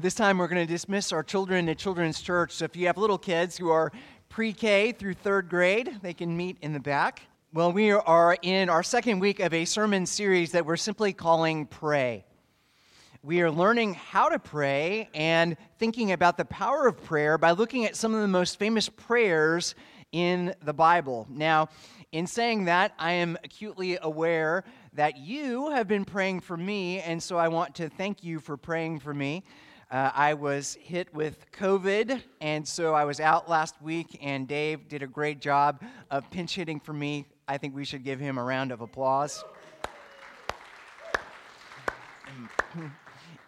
This time, we're going to dismiss our children at Children's Church. So if you have little kids who are pre K through third grade, they can meet in the back. Well, we are in our second week of a sermon series that we're simply calling Pray. We are learning how to pray and thinking about the power of prayer by looking at some of the most famous prayers in the Bible. Now, in saying that, I am acutely aware that you have been praying for me, and so I want to thank you for praying for me. Uh, I was hit with COVID, and so I was out last week, and Dave did a great job of pinch hitting for me. I think we should give him a round of applause.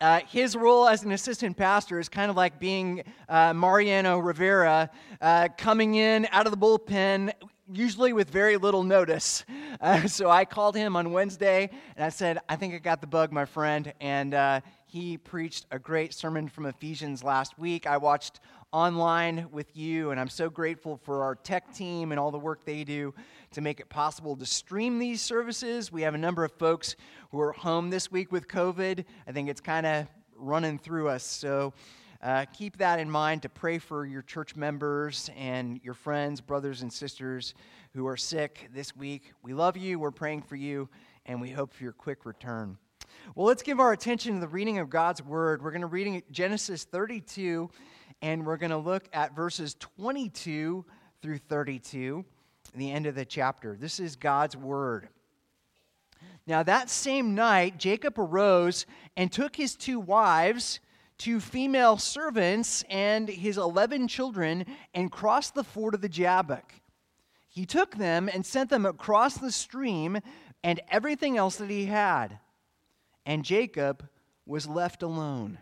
Uh, his role as an assistant pastor is kind of like being uh, Mariano Rivera uh, coming in out of the bullpen, usually with very little notice. Uh, so I called him on Wednesday and I said, I think I got the bug, my friend. And uh, he preached a great sermon from Ephesians last week. I watched online with you, and I'm so grateful for our tech team and all the work they do to make it possible to stream these services. We have a number of folks who are home this week with COVID. I think it's kind of running through us. So uh, keep that in mind to pray for your church members and your friends, brothers, and sisters who are sick this week. We love you, we're praying for you, and we hope for your quick return. Well, let's give our attention to the reading of God's Word. We're going to read Genesis 32, and we're going to look at verses 22 through 32, the end of the chapter. This is God's Word. Now, that same night, Jacob arose and took his two wives, two female servants, and his eleven children, and crossed the ford of the Jabbok. He took them and sent them across the stream and everything else that he had and Jacob was left alone.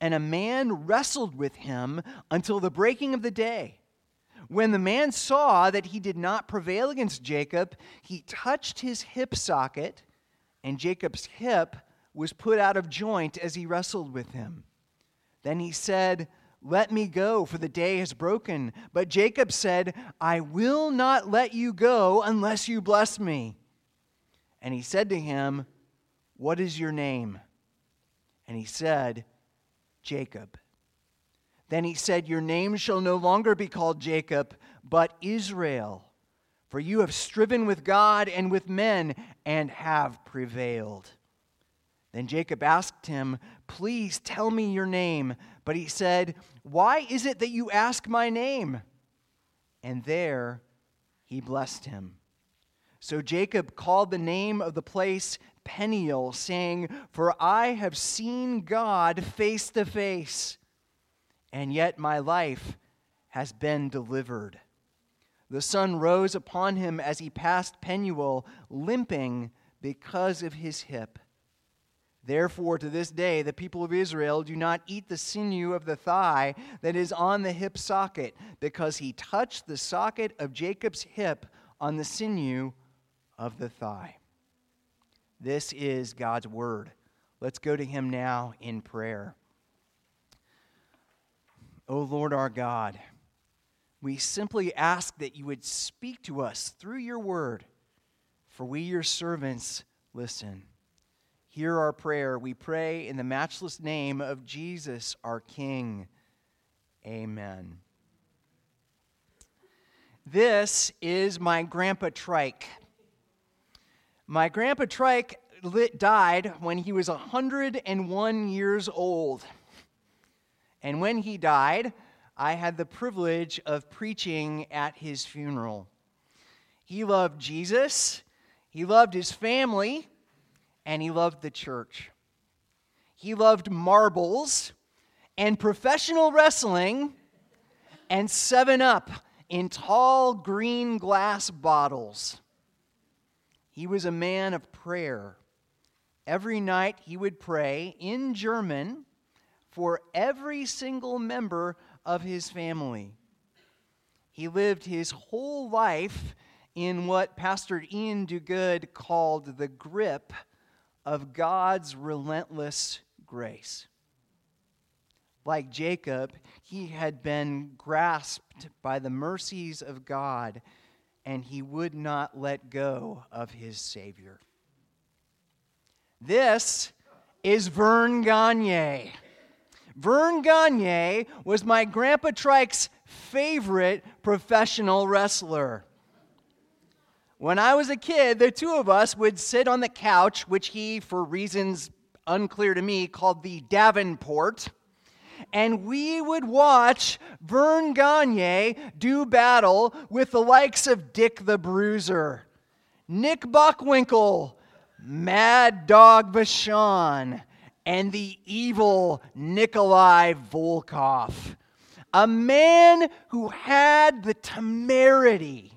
And a man wrestled with him until the breaking of the day. When the man saw that he did not prevail against Jacob, he touched his hip socket, and Jacob's hip was put out of joint as he wrestled with him. Then he said, Let me go, for the day has broken. But Jacob said, I will not let you go unless you bless me. And he said to him, what is your name? And he said, Jacob. Then he said, Your name shall no longer be called Jacob, but Israel, for you have striven with God and with men and have prevailed. Then Jacob asked him, Please tell me your name. But he said, Why is it that you ask my name? And there he blessed him. So Jacob called the name of the place Peniel, saying, For I have seen God face to face, and yet my life has been delivered. The sun rose upon him as he passed Penuel, limping because of his hip. Therefore, to this day, the people of Israel do not eat the sinew of the thigh that is on the hip socket, because he touched the socket of Jacob's hip on the sinew of the thigh. This is God's word. Let's go to him now in prayer. O Lord our God, we simply ask that you would speak to us through your word, for we, your servants, listen. Hear our prayer. We pray in the matchless name of Jesus, our King. Amen. This is my grandpa Trike. My grandpa Trike died when he was 101 years old. And when he died, I had the privilege of preaching at his funeral. He loved Jesus, he loved his family, and he loved the church. He loved marbles and professional wrestling and 7 Up in tall green glass bottles. He was a man of prayer. Every night he would pray in German for every single member of his family. He lived his whole life in what Pastor Ian Duguid called the grip of God's relentless grace. Like Jacob, he had been grasped by the mercies of God and he would not let go of his Savior. This is Verne Gagne. Verne Gagne was my Grandpa Trike's favorite professional wrestler. When I was a kid, the two of us would sit on the couch, which he, for reasons unclear to me, called the Davenport, and we would watch Verne Gagne do battle with the likes of Dick the Bruiser, Nick Bockwinkel, Mad Dog Vachon, and the evil Nikolai Volkov. A man who had the temerity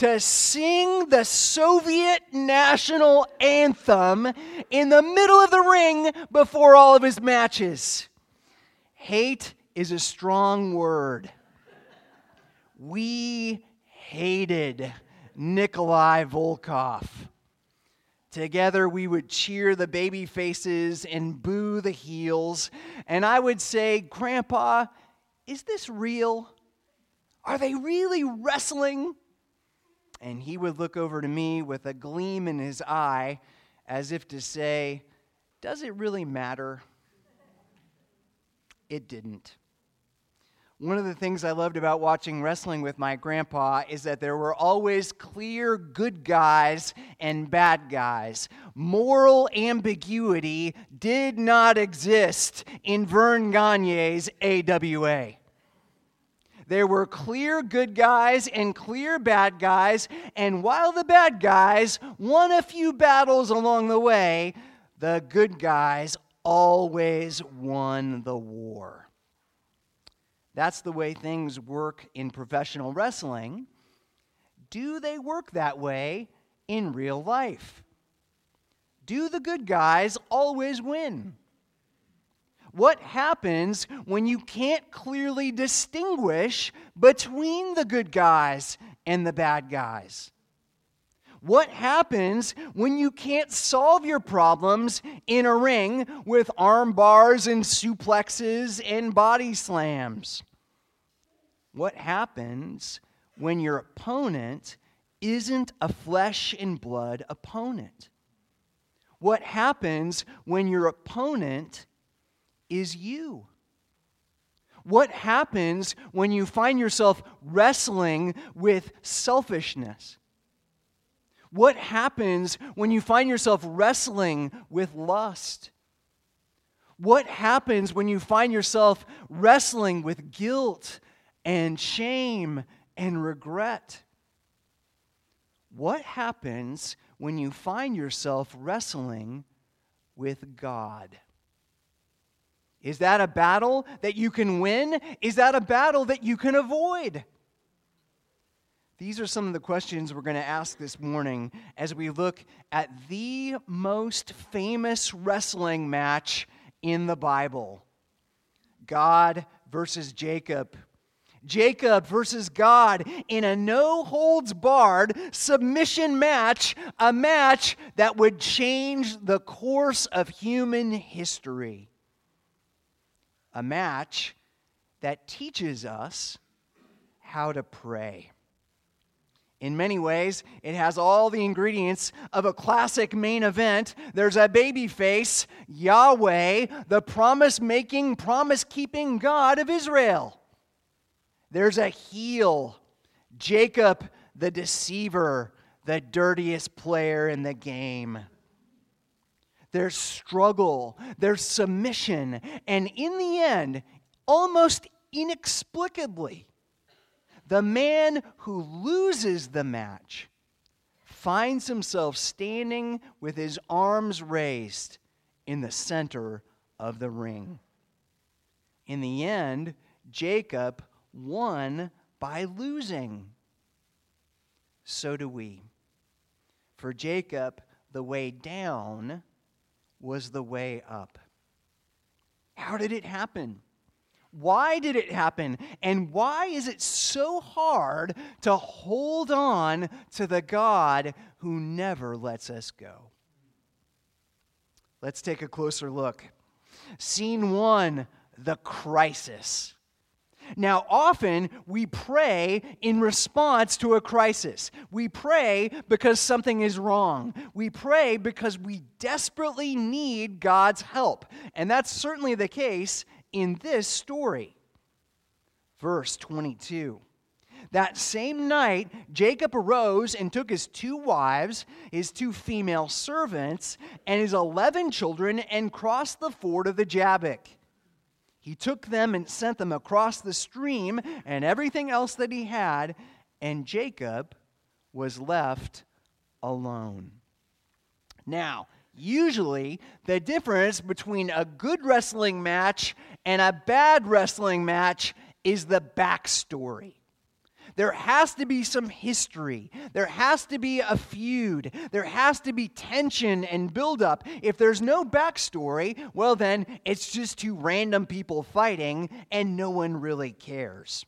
to sing the Soviet national anthem in the middle of the ring before all of his matches. Hate is a strong word. We hated Nikolai Volkov. Together, we would cheer the baby faces and boo the heels. And I would say, Grandpa, is this real? Are they really wrestling? And he would look over to me with a gleam in his eye as if to say, Does it really matter? It didn't. One of the things I loved about watching wrestling with my grandpa is that there were always clear good guys and bad guys. Moral ambiguity did not exist in Verne Gagne's AWA. There were clear good guys and clear bad guys, and while the bad guys won a few battles along the way, the good guys always won the war. That's the way things work in professional wrestling. Do they work that way in real life? Do the good guys always win? What happens when you can't clearly distinguish between the good guys and the bad guys? What happens when you can't solve your problems in a ring with arm bars and suplexes and body slams? What happens when your opponent isn't a flesh and blood opponent? What happens when your opponent is you. What happens when you find yourself wrestling with selfishness? What happens when you find yourself wrestling with lust? What happens when you find yourself wrestling with guilt and shame and regret? What happens when you find yourself wrestling with God? Is that a battle that you can win? Is that a battle that you can avoid? These are some of the questions we're going to ask this morning as we look at the most famous wrestling match in the Bible God versus Jacob. Jacob versus God in a no holds barred submission match, a match that would change the course of human history a match that teaches us how to pray. In many ways, it has all the ingredients of a classic main event. There's a baby face, Yahweh, the promise making, promise keeping God of Israel. There's a heel, Jacob, the deceiver, the dirtiest player in the game there's struggle, there's submission, and in the end, almost inexplicably, the man who loses the match finds himself standing with his arms raised in the center of the ring. In the end, Jacob won by losing. So do we. For Jacob, the way down was the way up. How did it happen? Why did it happen? And why is it so hard to hold on to the God who never lets us go? Let's take a closer look. Scene one the crisis. Now, often we pray in response to a crisis. We pray because something is wrong. We pray because we desperately need God's help. And that's certainly the case in this story. Verse 22. That same night, Jacob arose and took his two wives, his two female servants, and his eleven children and crossed the ford of the Jabbok. He took them and sent them across the stream and everything else that he had, and Jacob was left alone. Now, usually the difference between a good wrestling match and a bad wrestling match is the backstory. There has to be some history. There has to be a feud. There has to be tension and buildup. If there's no backstory, well, then it's just two random people fighting and no one really cares.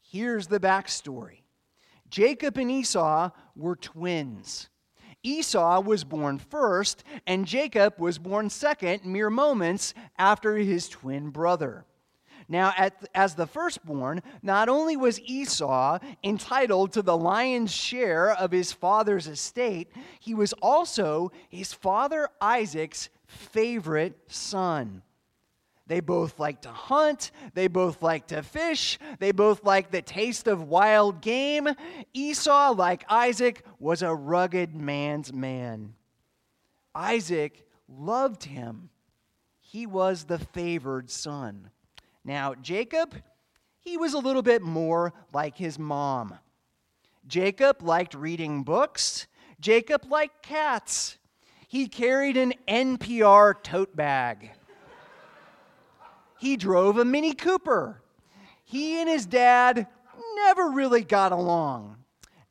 Here's the backstory Jacob and Esau were twins. Esau was born first, and Jacob was born second, mere moments after his twin brother. Now, at, as the firstborn, not only was Esau entitled to the lion's share of his father's estate, he was also his father Isaac's favorite son. They both liked to hunt. They both liked to fish. They both liked the taste of wild game. Esau, like Isaac, was a rugged man's man. Isaac loved him. He was the favored son. Now, Jacob, he was a little bit more like his mom. Jacob liked reading books. Jacob liked cats. He carried an NPR tote bag. He drove a Mini Cooper. He and his dad never really got along.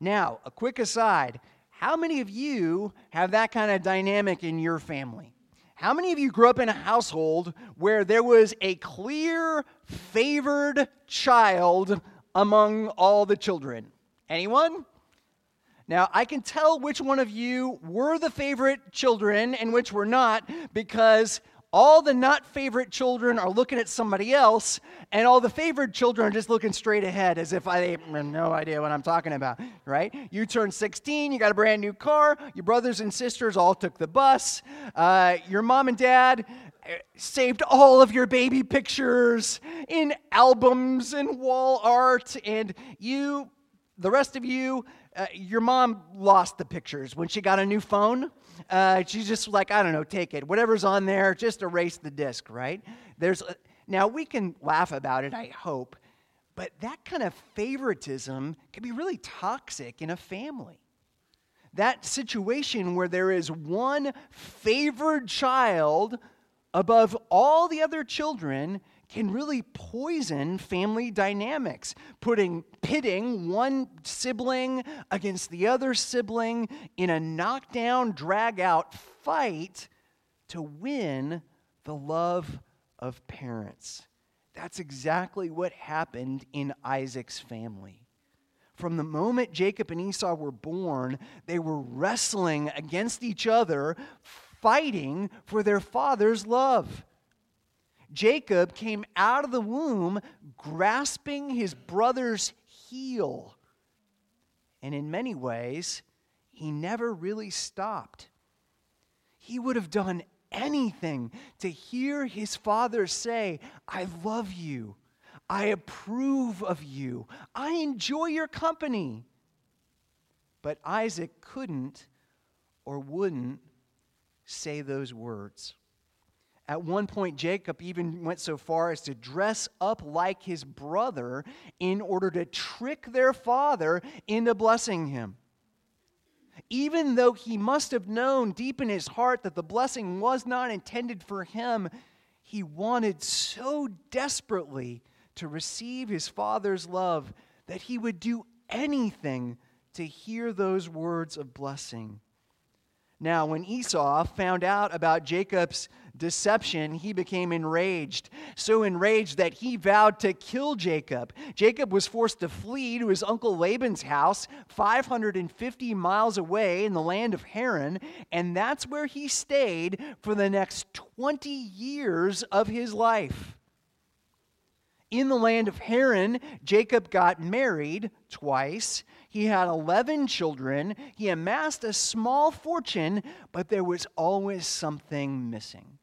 Now, a quick aside how many of you have that kind of dynamic in your family? How many of you grew up in a household where there was a clear favored child among all the children? Anyone? Now, I can tell which one of you were the favorite children and which were not because all the not favorite children are looking at somebody else, and all the favored children are just looking straight ahead as if I have no idea what I'm talking about, right? You turned 16, you got a brand new car, your brothers and sisters all took the bus, uh, your mom and dad uh, saved all of your baby pictures in albums and wall art, and you, the rest of you, uh, your mom lost the pictures when she got a new phone. Uh, she's just like, I don't know, take it. Whatever's on there, just erase the disk, right? There's a, now we can laugh about it, I hope, but that kind of favoritism can be really toxic in a family. That situation where there is one favored child above all the other children can really poison family dynamics, putting pitting one sibling against the other sibling in a knockdown, drag out fight to win the love of parents. That's exactly what happened in Isaac's family. From the moment Jacob and Esau were born, they were wrestling against each other, fighting for their father's love. Jacob came out of the womb grasping his brother's heel. And in many ways, he never really stopped. He would have done anything to hear his father say, I love you. I approve of you. I enjoy your company. But Isaac couldn't or wouldn't say those words. At one point, Jacob even went so far as to dress up like his brother in order to trick their father into blessing him. Even though he must have known deep in his heart that the blessing was not intended for him, he wanted so desperately to receive his father's love that he would do anything to hear those words of blessing. Now, when Esau found out about Jacob's deception, he became enraged. So enraged that he vowed to kill Jacob. Jacob was forced to flee to his uncle Laban's house, 550 miles away in the land of Haran, and that's where he stayed for the next 20 years of his life. In the land of Haran, Jacob got married twice. He had 11 children. He amassed a small fortune, but there was always something missing.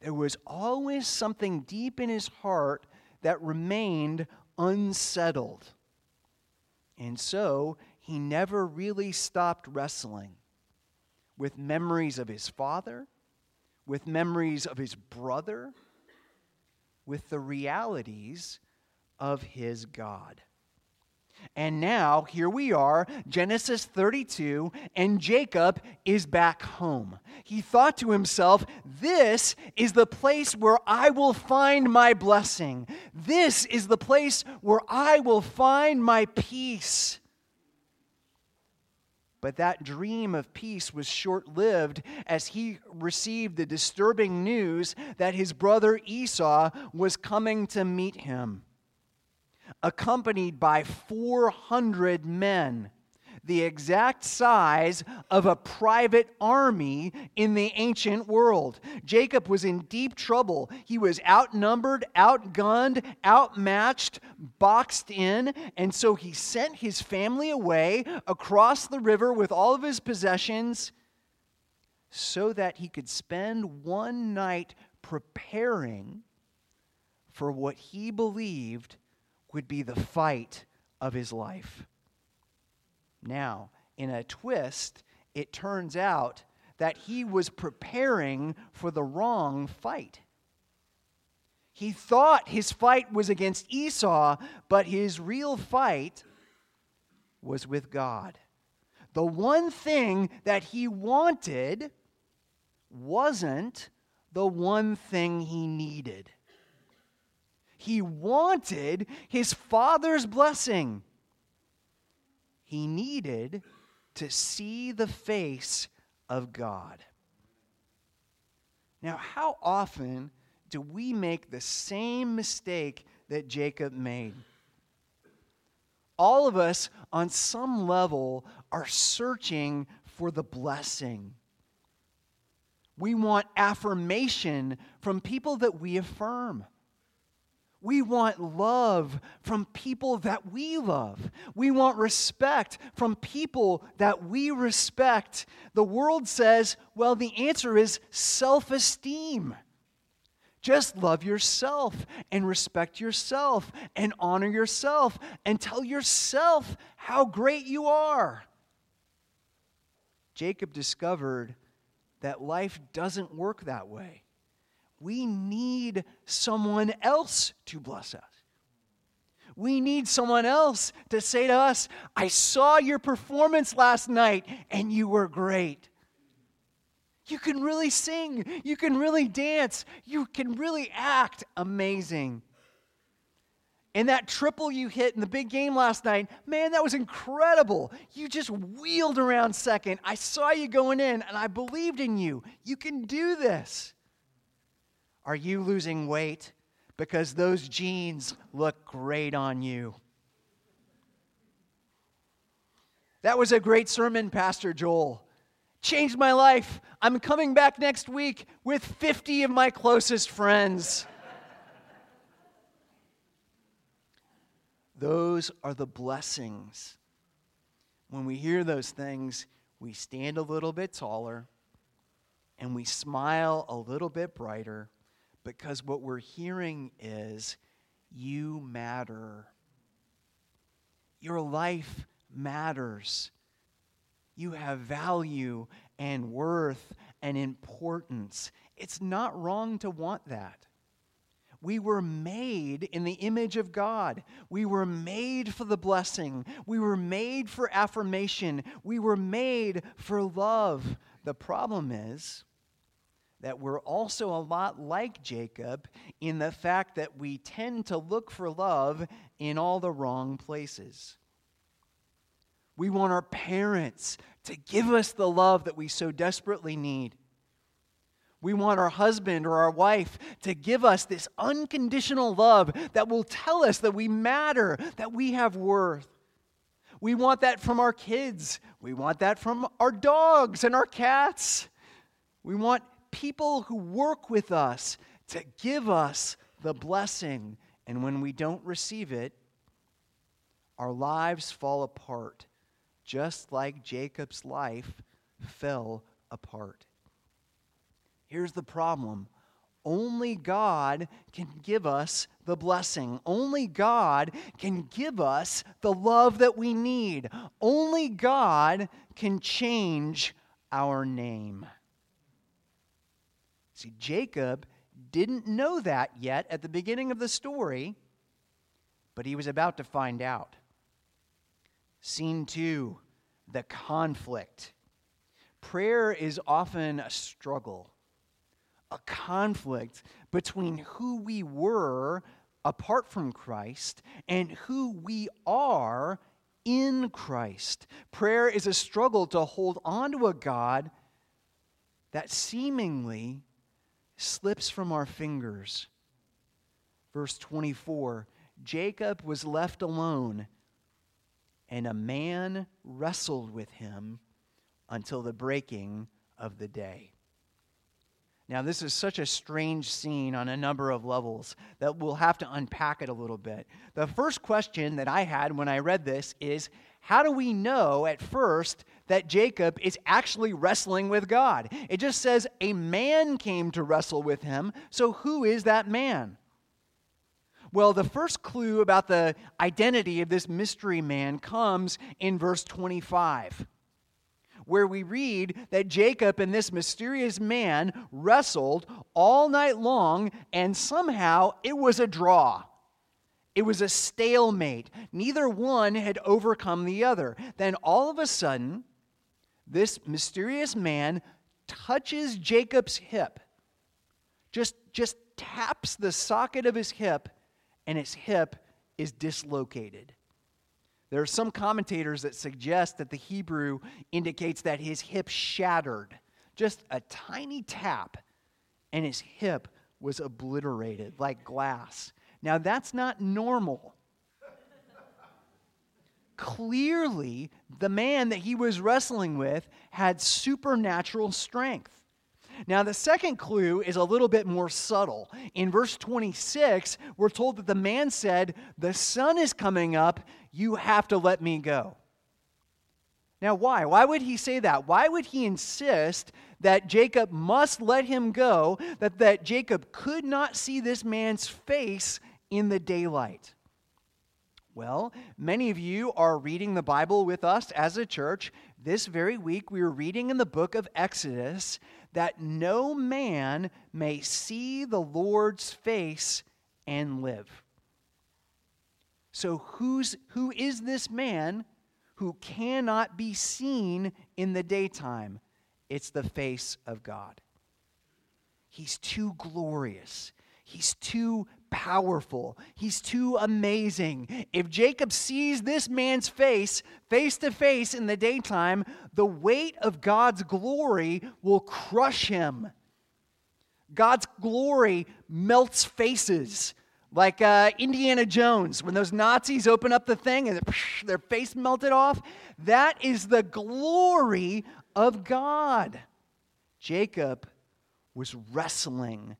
there was always something deep in his heart that remained unsettled. And so he never really stopped wrestling with memories of his father, with memories of his brother, with the realities of his God. And now, here we are, Genesis 32, and Jacob is back home. He thought to himself, This is the place where I will find my blessing. This is the place where I will find my peace. But that dream of peace was short lived as he received the disturbing news that his brother Esau was coming to meet him accompanied by 400 men, the exact size of a private army in the ancient world. Jacob was in deep trouble. He was outnumbered, outgunned, outmatched, boxed in, and so he sent his family away across the river with all of his possessions so that he could spend one night preparing for what he believed would be the fight of his life. Now, in a twist, it turns out that he was preparing for the wrong fight. He thought his fight was against Esau, but his real fight was with God. The one thing that he wanted wasn't the one thing he needed. He wanted his father's blessing. He needed to see the face of God. Now, how often do we make the same mistake that Jacob made? All of us, on some level, are searching for the blessing. We want affirmation from people that we affirm. We want love from people that we love. We want respect from people that we respect. The world says, well, the answer is self esteem. Just love yourself and respect yourself and honor yourself and tell yourself how great you are. Jacob discovered that life doesn't work that way we need someone else to bless us. We need someone else to say to us, I saw your performance last night and you were great. You can really sing. You can really dance. You can really act amazing. And that triple you hit in the big game last night, man, that was incredible. You just wheeled around second. I saw you going in and I believed in you. You can do this. Are you losing weight? Because those jeans look great on you. That was a great sermon, Pastor Joel. Changed my life. I'm coming back next week with 50 of my closest friends. those are the blessings. When we hear those things, we stand a little bit taller and we smile a little bit brighter because what we're hearing is you matter. Your life matters. You have value and worth and importance. It's not wrong to want that. We were made in the image of God. We were made for the blessing. We were made for affirmation. We were made for love. The problem is, that we're also a lot like Jacob in the fact that we tend to look for love in all the wrong places. We want our parents to give us the love that we so desperately need. We want our husband or our wife to give us this unconditional love that will tell us that we matter, that we have worth. We want that from our kids. We want that from our dogs and our cats. We want people who work with us to give us the blessing. And when we don't receive it, our lives fall apart, just like Jacob's life fell apart. Here's the problem Only God can give us the blessing. Only God can give us the love that we need. Only God can change our name. See, Jacob didn't know that yet at the beginning of the story, but he was about to find out. Scene two the conflict. Prayer is often a struggle a conflict between who we were apart from Christ and who we are in Christ. Prayer is a struggle to hold on to a God that seemingly slips from our fingers. Verse 24 Jacob was left alone, and a man wrestled with him until the breaking of the day. Now, this is such a strange scene on a number of levels that we'll have to unpack it a little bit. The first question that I had when I read this is how do we know at first that Jacob is actually wrestling with God? It just says a man came to wrestle with him. So, who is that man? Well, the first clue about the identity of this mystery man comes in verse 25 where we read that Jacob and this mysterious man wrestled all night long, and somehow it was a draw. It was a stalemate. Neither one had overcome the other. Then all of a sudden, this mysterious man touches Jacob's hip, just, just taps the socket of his hip, and his hip is dislocated. There are some commentators that suggest that the Hebrew indicates that his hip shattered. Just a tiny tap, and his hip was obliterated like glass. Now, that's not normal. Clearly, the man that he was wrestling with had supernatural strength. Now, the second clue is a little bit more subtle. In verse 26, we're told that the man said, The sun is coming up, you have to let me go. Now, why? Why would he say that? Why would he insist that Jacob must let him go, that, that Jacob could not see this man's face in the daylight? Well, many of you are reading the Bible with us as a church. This very week, we are reading in the book of Exodus that no man may see the Lord's face and live. So, who's, who is this man who cannot be seen in the daytime? It's the face of God. He's too glorious. He's too powerful. He's too amazing. If Jacob sees this man's face face to face in the daytime, the weight of God's glory will crush him. God's glory melts faces. Like uh, Indiana Jones, when those Nazis open up the thing and their face melted off, that is the glory of God. Jacob was wrestling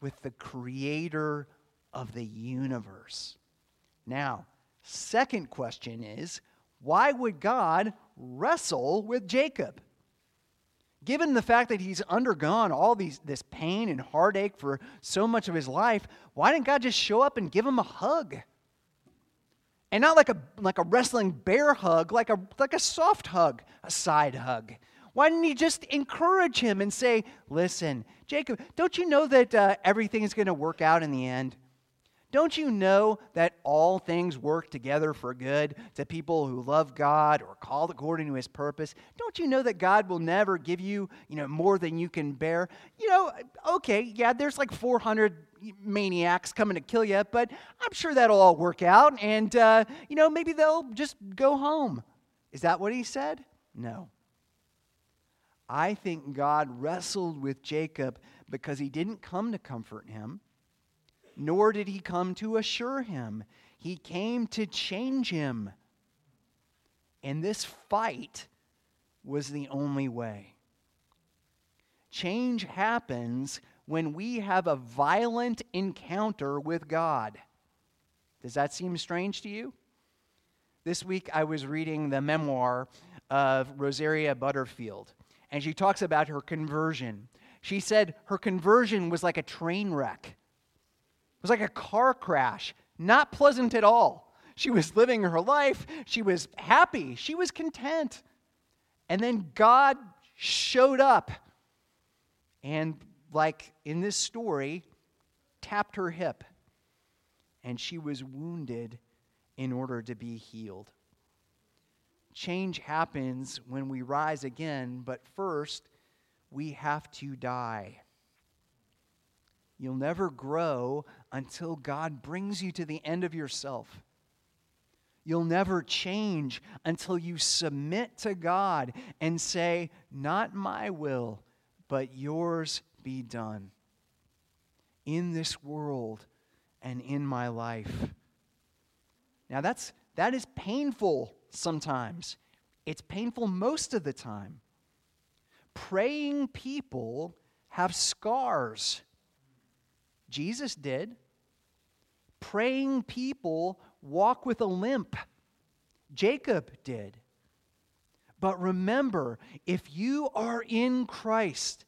with the creator of the universe. Now, second question is why would God wrestle with Jacob? Given the fact that he's undergone all these, this pain and heartache for so much of his life, why didn't God just show up and give him a hug? And not like a, like a wrestling bear hug, like a, like a soft hug, a side hug. Why didn't he just encourage him and say, Listen, Jacob, don't you know that uh, everything is going to work out in the end? Don't you know that all things work together for good to people who love God or called according to his purpose? Don't you know that God will never give you, you know, more than you can bear? You know, okay, yeah, there's like 400 maniacs coming to kill you, but I'm sure that'll all work out and, uh, you know, maybe they'll just go home. Is that what he said? No. I think God wrestled with Jacob because he didn't come to comfort him nor did he come to assure him. He came to change him. And this fight was the only way. Change happens when we have a violent encounter with God. Does that seem strange to you? This week I was reading the memoir of Rosaria Butterfield, and she talks about her conversion. She said her conversion was like a train wreck. It was like a car crash, not pleasant at all. She was living her life, she was happy, she was content. And then God showed up and, like in this story, tapped her hip. And she was wounded in order to be healed. Change happens when we rise again, but first, we have to die. You'll never grow until God brings you to the end of yourself. You'll never change until you submit to God and say, Not my will, but yours be done in this world and in my life. Now, that's, that is painful sometimes, it's painful most of the time. Praying people have scars. Jesus did. Praying people walk with a limp. Jacob did. But remember, if you are in Christ,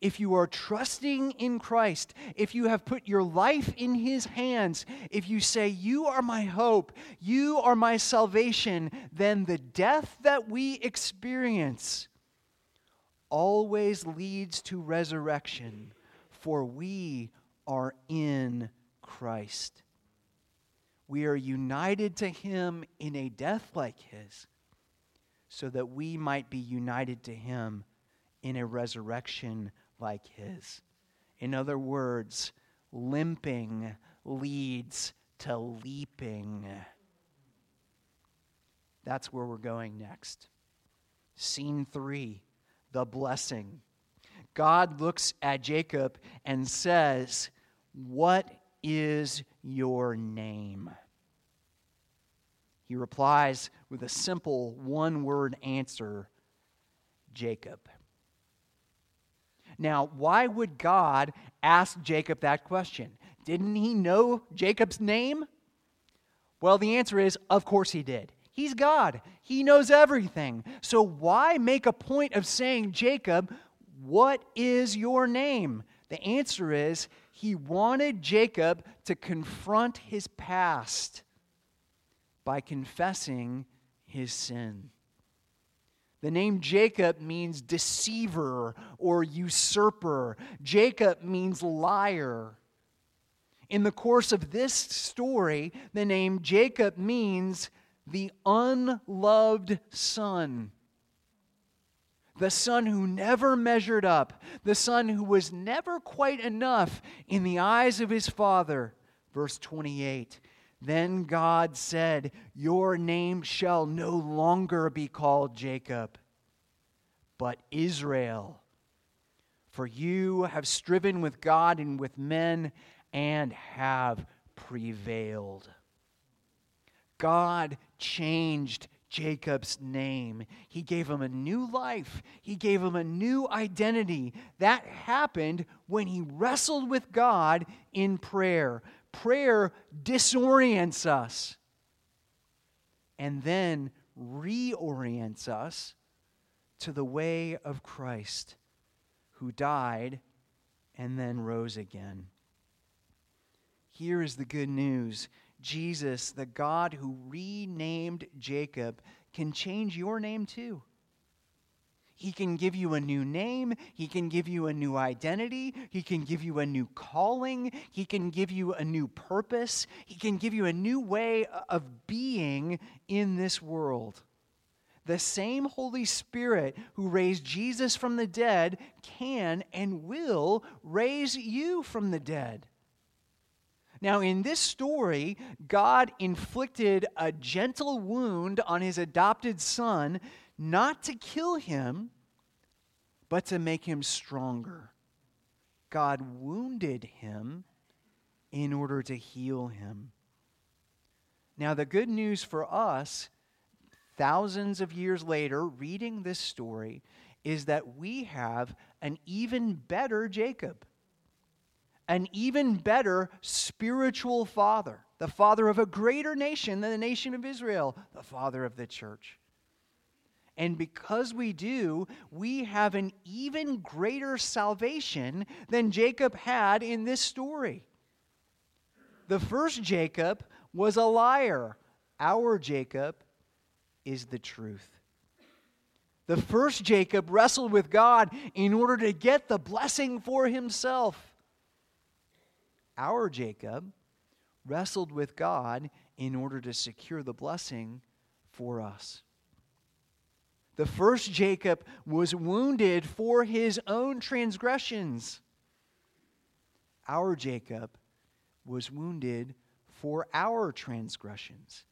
if you are trusting in Christ, if you have put your life in His hands, if you say, You are my hope, you are my salvation, then the death that we experience always leads to resurrection, for we are in Christ. We are united to Him in a death like His, so that we might be united to Him in a resurrection like his. In other words, limping leads to leaping. That's where we're going next. Scene three the blessing. God looks at Jacob and says, What is your name? He replies with a simple one word answer Jacob. Now, why would God ask Jacob that question? Didn't he know Jacob's name? Well, the answer is of course he did. He's God, he knows everything. So, why make a point of saying, Jacob, what is your name? The answer is he wanted Jacob to confront his past by confessing his sin. The name Jacob means deceiver or usurper. Jacob means liar. In the course of this story, the name Jacob means the unloved son. The son who never measured up, the son who was never quite enough in the eyes of his father. Verse 28 then God said, Your name shall no longer be called Jacob, but Israel. For you have striven with God and with men and have prevailed. God changed Jacob's name. He gave him a new life. He gave him a new identity. That happened when he wrestled with God in prayer prayer disorients us and then reorients us to the way of Christ, who died and then rose again. Here is the good news Jesus, the God who renamed Jacob, can change your name too. He can give you a new name. He can give you a new identity. He can give you a new calling. He can give you a new purpose. He can give you a new way of being in this world. The same Holy Spirit who raised Jesus from the dead can and will raise you from the dead. Now, in this story, God inflicted a gentle wound on his adopted son not to kill him, but to make him stronger. God wounded him in order to heal him. Now, the good news for us, thousands of years later, reading this story, is that we have an even better Jacob, an even better spiritual father, the father of a greater nation than the nation of Israel, the father of the church. And because we do, we have an even greater salvation than Jacob had in this story. The first Jacob was a liar. Our Jacob is the truth. The first Jacob wrestled with God in order to get the blessing for himself. Our Jacob wrestled with God in order to secure the blessing for us. The first Jacob was wounded for his own transgressions. Our Jacob was wounded for our transgressions.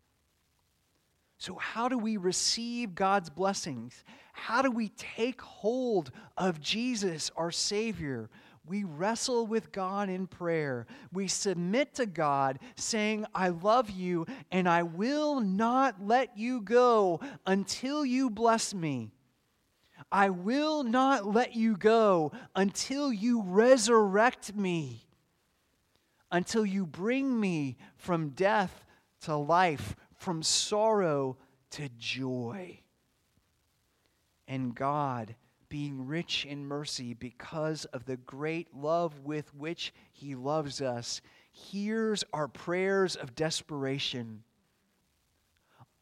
So, how do we receive God's blessings? How do we take hold of Jesus, our Savior? We wrestle with God in prayer. We submit to God, saying, I love you, and I will not let you go until you bless me. I will not let you go until you resurrect me, until you bring me from death to life, from sorrow to joy. And God, being rich in mercy because of the great love with which He loves us, hears our prayers of desperation,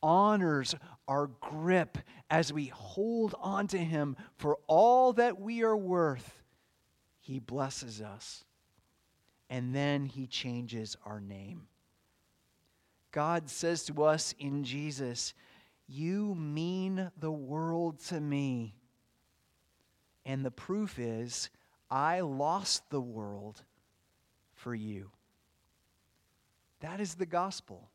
honors our grip as we hold on to Him for all that we are worth. He blesses us, and then He changes our name. God says to us in Jesus, You mean the world to me. And the proof is, I lost the world for you. That is the gospel.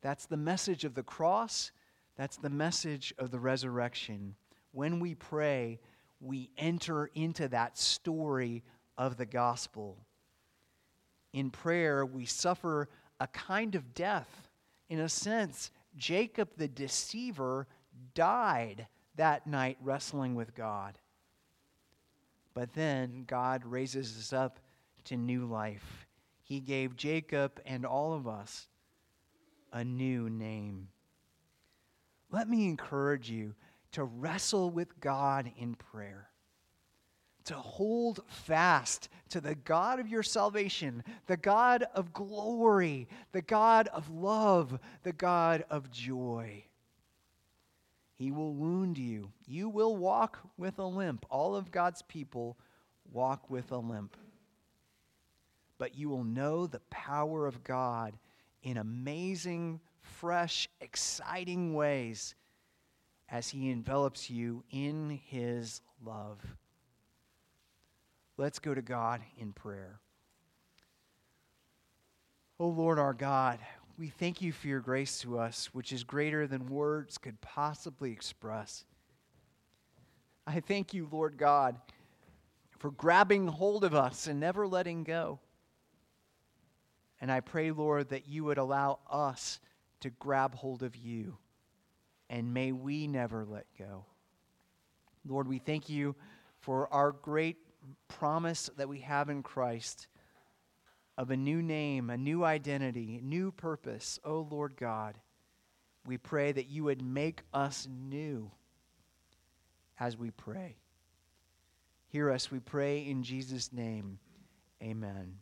That's the message of the cross. That's the message of the resurrection. When we pray, we enter into that story of the gospel. In prayer, we suffer a kind of death. In a sense, Jacob the deceiver died that night wrestling with God. But then God raises us up to new life. He gave Jacob and all of us a new name. Let me encourage you to wrestle with God in prayer to hold fast to the God of your salvation, the God of glory, the God of love, the God of joy. He will wound you. You will walk with a limp. All of God's people walk with a limp. But you will know the power of God in amazing, fresh, exciting ways as He envelops you in His love. Let's go to God in prayer. O oh Lord our God, we thank you for your grace to us, which is greater than words could possibly express. I thank you, Lord God, for grabbing hold of us and never letting go. And I pray, Lord, that you would allow us to grab hold of you, and may we never let go. Lord, we thank you for our great promise that we have in Christ of a new name, a new identity, new purpose. Oh Lord God, we pray that you would make us new as we pray. Hear us, we pray in Jesus' name. Amen.